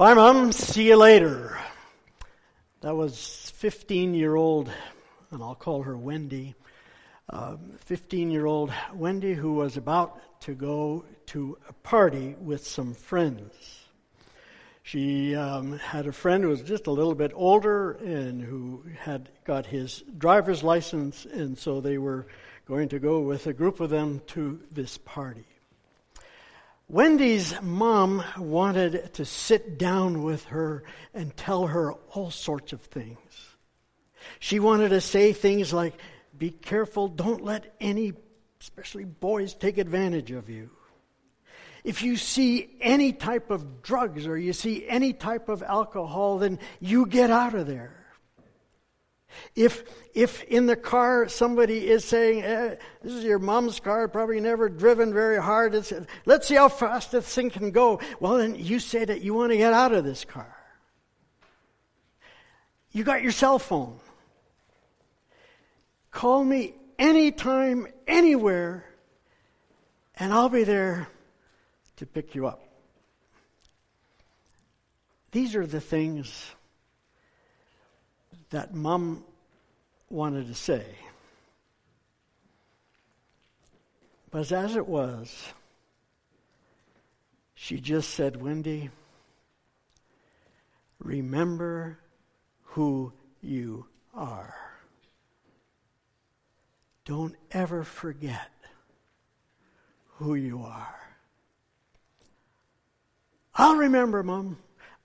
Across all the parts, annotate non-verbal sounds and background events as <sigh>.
Bye, Mom. See you later. That was 15 year old, and I'll call her Wendy, 15 uh, year old Wendy who was about to go to a party with some friends. She um, had a friend who was just a little bit older and who had got his driver's license, and so they were going to go with a group of them to this party. Wendy's mom wanted to sit down with her and tell her all sorts of things. She wanted to say things like, Be careful, don't let any, especially boys, take advantage of you. If you see any type of drugs or you see any type of alcohol, then you get out of there. If, if in the car somebody is saying, eh, This is your mom's car, probably never driven very hard, it's, let's see how fast this thing can go. Well, then you say that you want to get out of this car. You got your cell phone. Call me anytime, anywhere, and I'll be there to pick you up. These are the things that mom wanted to say. But as it was, she just said, Wendy, remember who you are. Don't ever forget who you are. I'll remember, Mom.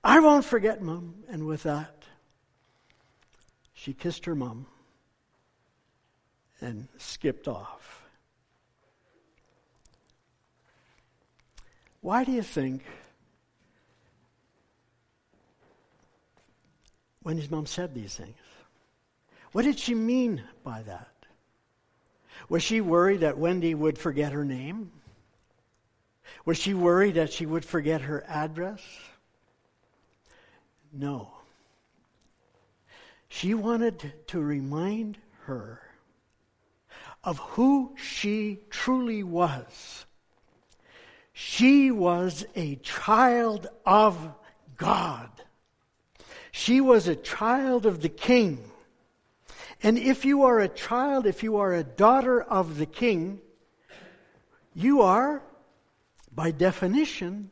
I won't forget, Mom. And with that, she kissed her mom and skipped off. Why do you think Wendy's mom said these things? What did she mean by that? Was she worried that Wendy would forget her name? Was she worried that she would forget her address? No. She wanted to remind her of who she truly was. She was a child of God. She was a child of the King. And if you are a child, if you are a daughter of the King, you are, by definition,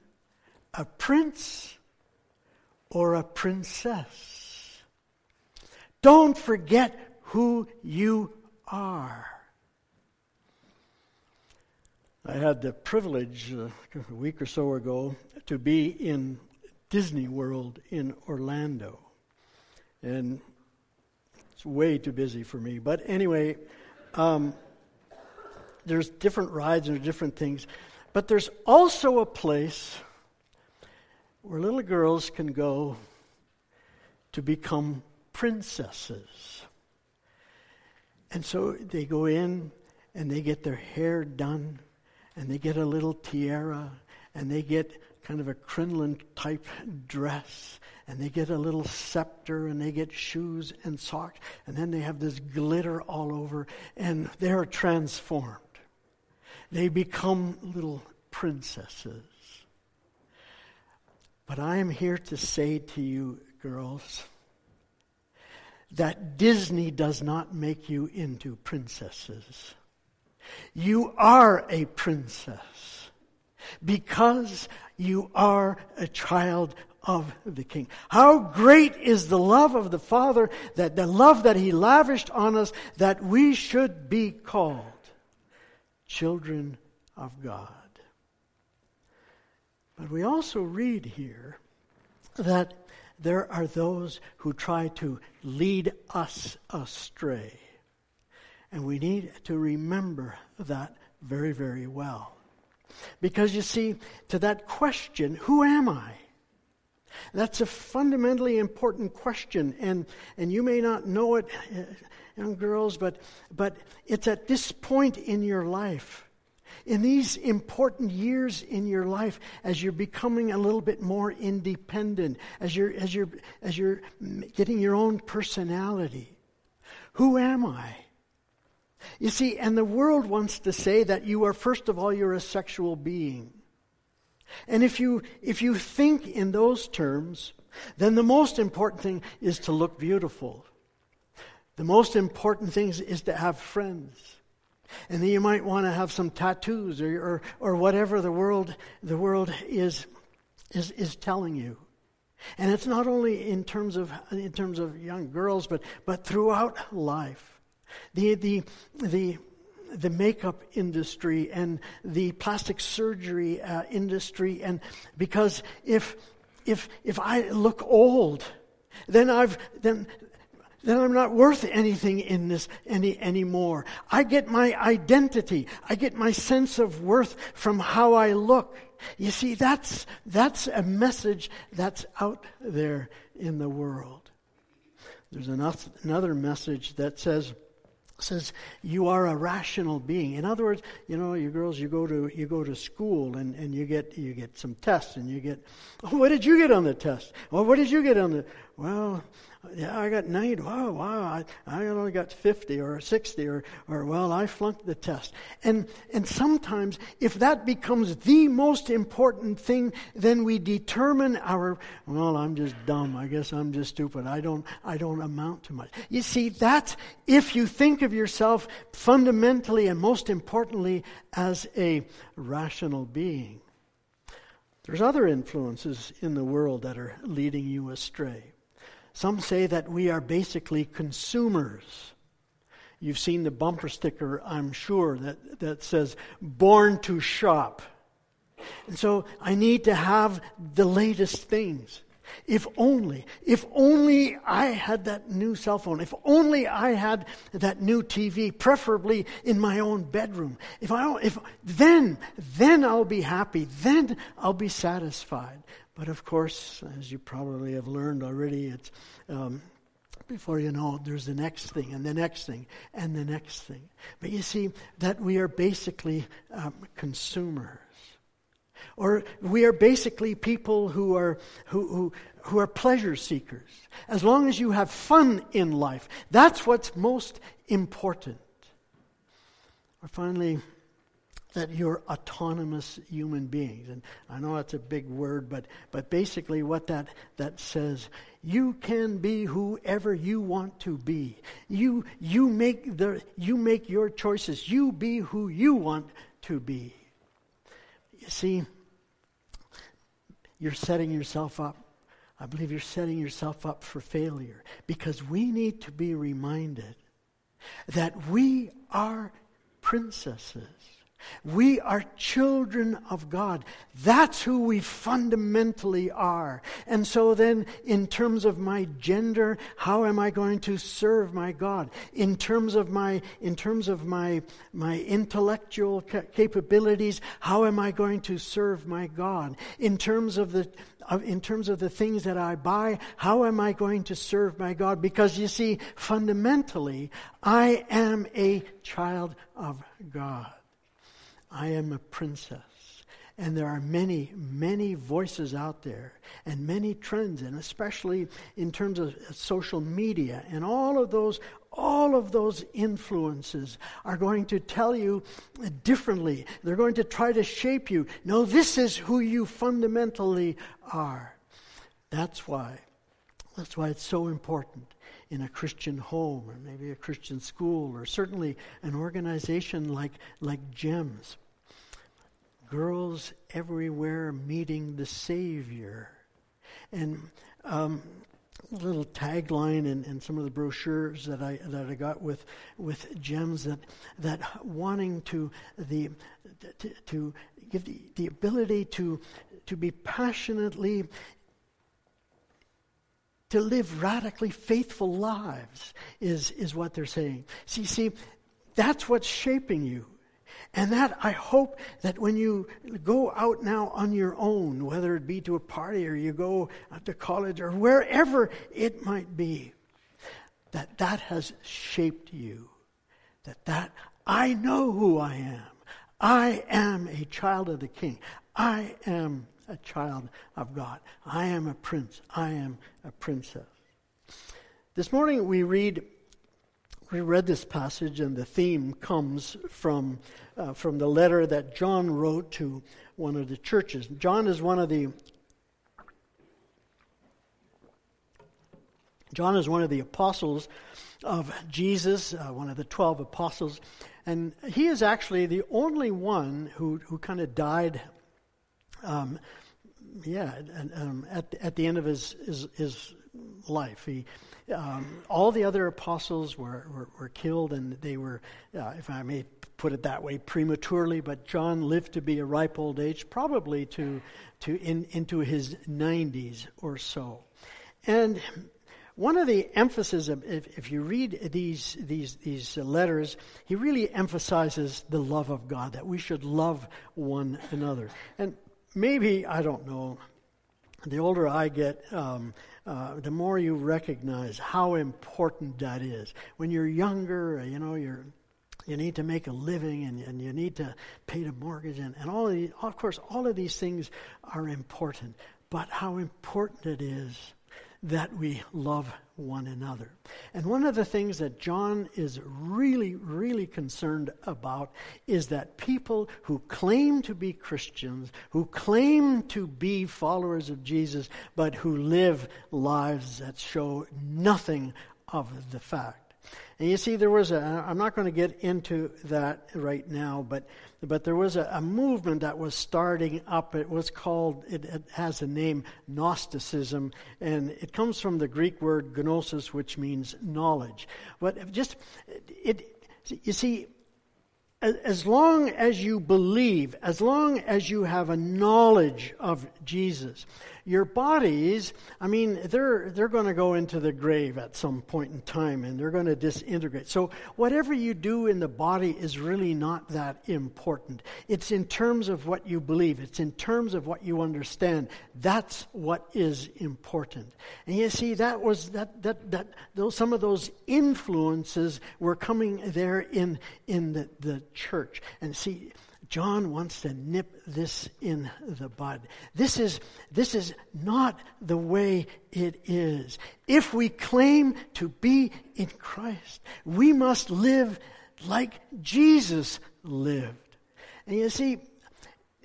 a prince or a princess. Don't forget who you are. I had the privilege uh, a week or so ago to be in Disney World in Orlando. And it's way too busy for me. But anyway, um, there's different rides and different things. But there's also a place where little girls can go to become princesses. And so they go in and they get their hair done and they get a little tiara and they get kind of a crinoline type dress and they get a little scepter and they get shoes and socks and then they have this glitter all over and they're transformed. They become little princesses. But I am here to say to you, girls, that Disney does not make you into princesses. You are a princess because you are a child of the King. How great is the love of the Father, that the love that He lavished on us, that we should be called children of God. But we also read here that there are those who try to lead us astray. And we need to remember that very, very well. Because you see, to that question, who am I? That's a fundamentally important question, and, and you may not know it, uh, young girls, but, but it's at this point in your life in these important years in your life as you're becoming a little bit more independent as you're as you're as you're getting your own personality who am i you see and the world wants to say that you are first of all you're a sexual being And if you, if you think in those terms, then the most important thing is to look beautiful. The most important thing is to have friends. And then you might want to have some tattoos or, or, or whatever the world, the world is, is, is telling you. And it's not only in terms of, in terms of young girls, but, but throughout life. The, the, the, the makeup industry and the plastic surgery uh, industry, and because if, if, if I look old, then I've, then then I'm not worth anything in this any anymore. I get my identity. I get my sense of worth from how I look. You see, that's that's a message that's out there in the world. There's another message that says says you are a rational being. In other words, you know, you girls, you go to you go to school and, and you get you get some tests and you get, oh, what did you get on the test? Well, what did you get on the? Well, yeah, I got 90. Wow, wow, I, I only got 50 or 60 or, or, well, I flunked the test. And, and sometimes, if that becomes the most important thing, then we determine our, well, I'm just dumb. I guess I'm just stupid. I don't, I don't amount to much. You see, that's if you think of yourself fundamentally and most importantly as a rational being. There's other influences in the world that are leading you astray. Some say that we are basically consumers. You've seen the bumper sticker, I'm sure, that, that says, born to shop. And so I need to have the latest things. If only, if only I had that new cell phone, if only I had that new TV, preferably in my own bedroom. If I, if, then, then I'll be happy. Then I'll be satisfied. But of course, as you probably have learned already, it's um, before you know it, there's the next thing and the next thing and the next thing. But you see that we are basically um, consumers. Or we are basically people who are, who, who, who are pleasure seekers. As long as you have fun in life, that's what's most important. Or finally, that you're autonomous human beings. And I know it's a big word, but, but basically what that, that says, you can be whoever you want to be. You, you, make the, you make your choices. You be who you want to be. You see, you're setting yourself up. I believe you're setting yourself up for failure because we need to be reminded that we are princesses. We are children of God. That's who we fundamentally are. And so then, in terms of my gender, how am I going to serve my God? In terms of my, in terms of my, my intellectual capabilities, how am I going to serve my God? In terms of the, in terms of the things that I buy, how am I going to serve my God? Because you see, fundamentally, I am a child of God. I am a princess. And there are many, many voices out there and many trends, and especially in terms of social media and all of those, all of those influences are going to tell you differently. They're going to try to shape you. No, this is who you fundamentally are. That's why. That's why it's so important in a Christian home or maybe a Christian school or certainly an organization like, like GEMS girls everywhere meeting the Savior. And um, little tagline in, in some of the brochures that I that I got with with GEMS that that wanting to the to, to give the, the ability to to be passionately to live radically faithful lives is is what they're saying. See, see, that's what's shaping you. And that I hope that when you go out now on your own, whether it be to a party or you go out to college or wherever it might be, that that has shaped you. That that I know who I am. I am a child of the king. I am a child of God. I am a prince. I am a princess. This morning we read we read this passage, and the theme comes from, uh, from the letter that John wrote to one of the churches. John is one of the John is one of the apostles of Jesus, uh, one of the 12 apostles, and he is actually the only one who, who kind of died, um, yeah, um, at, at the end of his, his, his life. He, um, all the other apostles were, were, were killed, and they were, uh, if I may put it that way, prematurely. But John lived to be a ripe old age, probably to, to in, into his 90s or so. And one of the emphasis, of, if, if, you read these, these, these letters, he really emphasizes the love of God, that we should love one another. And maybe, I don't know, the older I get, um, uh, the more you recognize how important that is. When you're younger, uh, you know, you're you need to make a living and, and you need to pay the mortgage and, and all of these, of course all of these things are important but how important it is that we love one another. And one of the things that John is really, really concerned about is that people who claim to be Christians, who claim to be followers of Jesus, but who live lives that show nothing of the fact. And you see, there was a, I'm not going to get into that right now, but, but there was a, a movement that was starting up. It was called, it, it, has a name, Gnosticism, and it comes from the Greek word gnosis, which means knowledge. But just, it, you see, as long as you believe, as long as you have a knowledge of Jesus, your bodies, I mean, they're, they're going to go into the grave at some point in time and they're going to disintegrate. So, whatever you do in the body is really not that important. It's in terms of what you believe, it's in terms of what you understand. That's what is important. And you see, that was that, that, that those, some of those influences were coming there in, in the, the church. And see, John wants to nip this in the bud. This is, this is not the way it is. If we claim to be in Christ, we must live like Jesus lived. And you see,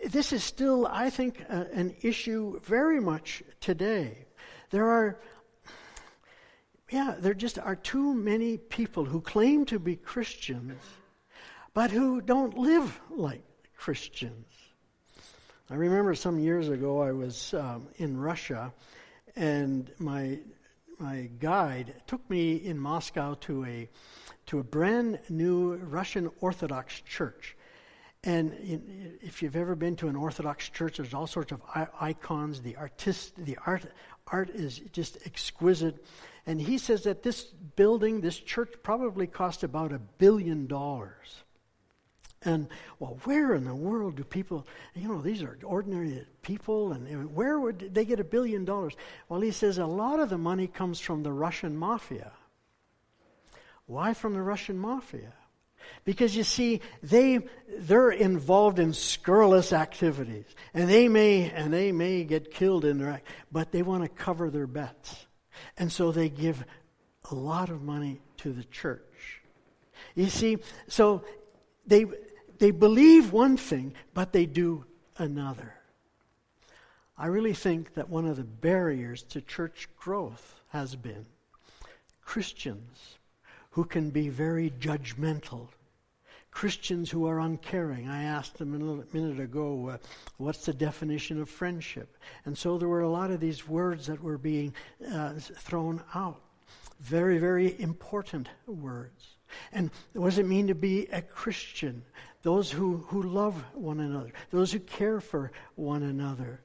this is still, I think, uh, an issue very much today. There are, yeah, there just are too many people who claim to be Christians, but who don't live like Christians. I remember some years ago I was um, in Russia, and my my guide took me in Moscow to a to a brand new Russian Orthodox church. And in, if you've ever been to an Orthodox church, there's all sorts of icons. The artist, the art, art is just exquisite. And he says that this building, this church, probably cost about a billion dollars. And, well, where in the world do people, you know, these are ordinary people, and where would they get a billion dollars? Well, he says a lot of the money comes from the Russian mafia. Why from the Russian mafia? Because you see, they they're involved in scurrilous activities, and they may and they may get killed in their act, but they want to cover their bets, and so they give a lot of money to the church. You see, so they they believe one thing, but they do another. I really think that one of the barriers to church growth has been Christians who can be very judgmental. Christians who are uncaring. I asked them a minute ago, uh, what's the definition of friendship? And so there were a lot of these words that were being uh, thrown out. Very, very important words. And what does it mean to be a Christian? those who, who love one another, those who care for one another.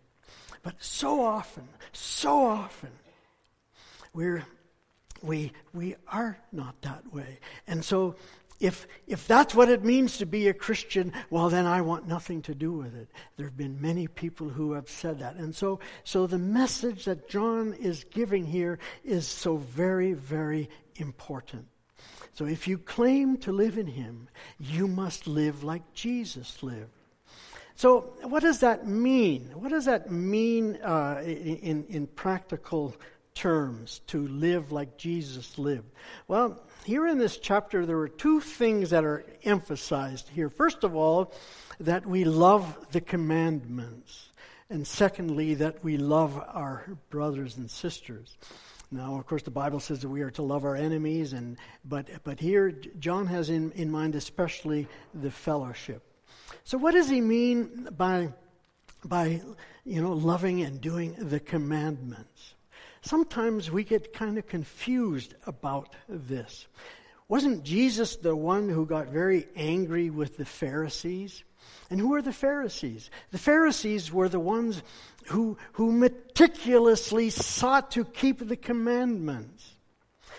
But so often, so often, we're, we, we are not that way. And so, if, if that's what it means to be a Christian, well, then I want nothing to do with it. There have been many people who have said that. And so, so the message that John is giving here is so very, very important. So if you claim to live in Him, you must live like Jesus lived. So, what does that mean? What does that mean uh, in, in practical terms to live like Jesus lived? Well, here in this chapter, there are two things that are emphasized here. First of all, that we love the commandments. And secondly, that we love our brothers and sisters. Now, of course, the Bible says that we are to love our enemies, and but but here John has in, in mind especially the fellowship. So, what does he mean by by you know loving and doing the commandments? Sometimes we get kind of confused about this. Wasn't Jesus the one who got very angry with the Pharisees? And who are the Pharisees? The Pharisees were the ones who, who meticulously sought to keep the commandments.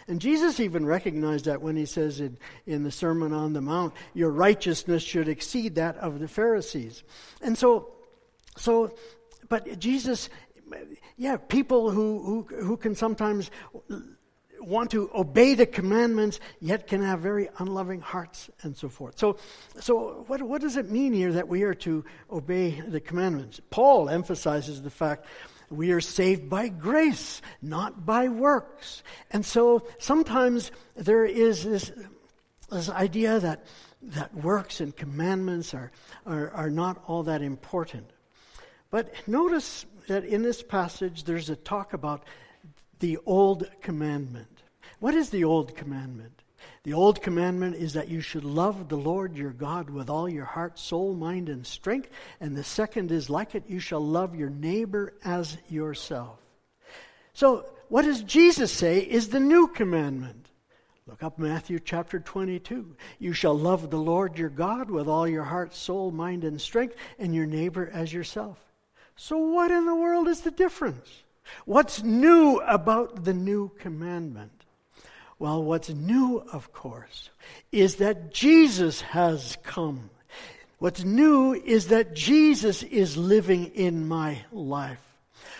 And Jesus even recognized that when he says in, in the Sermon on the Mount, your righteousness should exceed that of the Pharisees. And so, so but Jesus, yeah, people who, who, who can sometimes want to obey the commandments, yet can have very unloving hearts and so forth. So, so what, what does it mean here that we are to obey the commandments? Paul emphasizes the fact we are saved by grace, not by works. And so sometimes there is this, this idea that, that works and commandments are, are, are not all that important. But notice that in this passage there's a talk about the old commandment. What is the old commandment? The old commandment is that you should love the Lord your God with all your heart, soul, mind, and strength. And the second is like it, you shall love your neighbor as yourself. So, what does Jesus say is the new commandment? Look up Matthew chapter 22. You shall love the Lord your God with all your heart, soul, mind, and strength, and your neighbor as yourself. So, what in the world is the difference? What's new about the new commandment? Well, what's new, of course, is that Jesus has come. What's new is that Jesus is living in my life.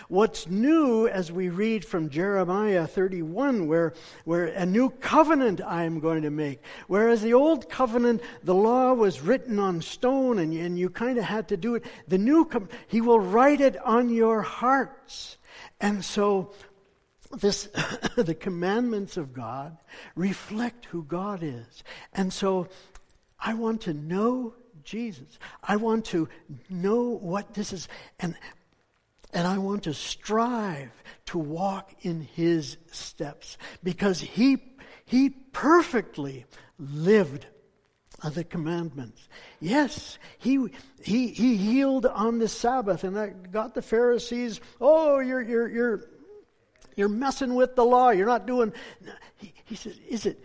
What's new as we read from Jeremiah 31, where, where a new covenant I am going to make. Whereas the old covenant, the law was written on stone and, and you kind of had to do it. The new, com- he will write it on your hearts. And so this <coughs> the commandments of God reflect who God is. And so I want to know Jesus. I want to know what this is and and I want to strive to walk in his steps because he he perfectly lived the commandments. Yes, he, he, he healed on the Sabbath, and that got the Pharisees, oh, you're, you're, you're, you're messing with the law. You're not doing. He, he says, Is it,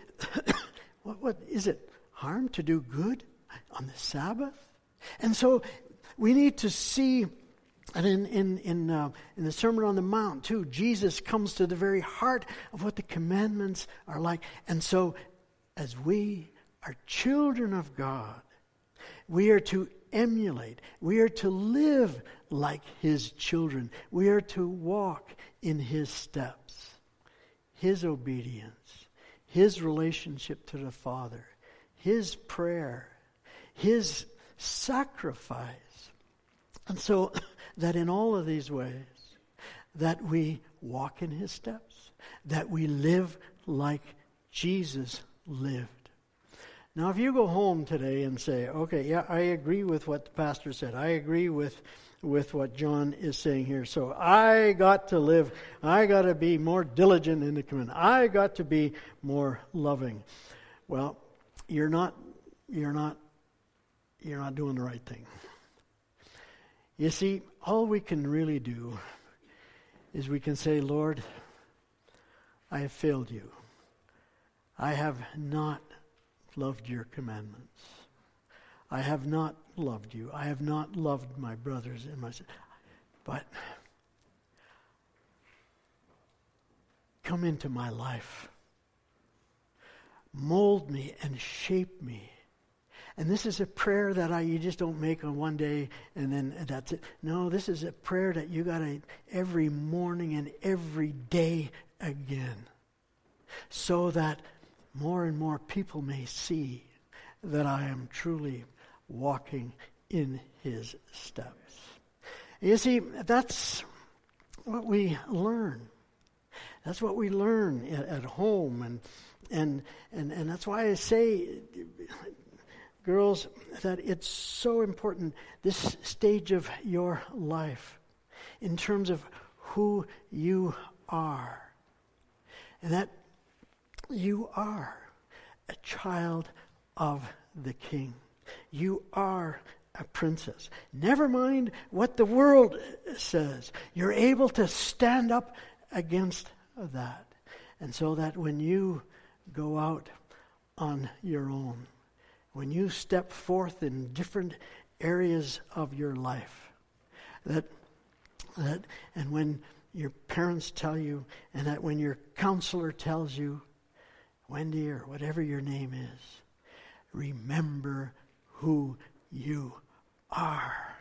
<coughs> what, what, is it harm to do good on the Sabbath? And so we need to see, and in, in, in, uh, in the Sermon on the Mount, too, Jesus comes to the very heart of what the commandments are like. And so, as we are children of God, we are to emulate, we are to live like His children, we are to walk in his steps, his obedience, his relationship to the Father, his prayer, his sacrifice. And so <laughs> that in all of these ways, that we walk in his steps, that we live like Jesus lived. Now, if you go home today and say, okay, yeah, I agree with what the pastor said, I agree with with what John is saying here. So I got to live, I got to be more diligent in the command. I got to be more loving. Well, you're not you're not you're not doing the right thing. You see, all we can really do is we can say, Lord, I have failed you. I have not loved your commandments. I have not loved you. I have not loved my brothers and my sisters. But come into my life. Mold me and shape me. And this is a prayer that I, you just don't make on one day and then that's it. No, this is a prayer that you got to every morning and every day again. So that more and more people may see that I am truly walking in his steps. You see, that's what we learn. That's what we learn at, at home. And, and, and, and that's why I say, girls, that it's so important, this stage of your life, in terms of who you are. And that you are a child of the king. You are a princess. Never mind what the world says. You're able to stand up against that. And so that when you go out on your own, when you step forth in different areas of your life, that, that and when your parents tell you, and that when your counselor tells you, Wendy or whatever your name is, remember who you are.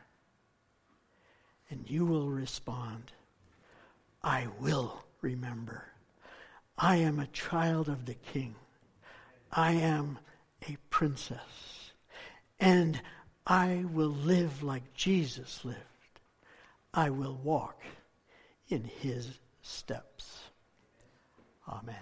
And you will respond, I will remember. I am a child of the king. I am a princess. And I will live like Jesus lived. I will walk in his steps. Amen.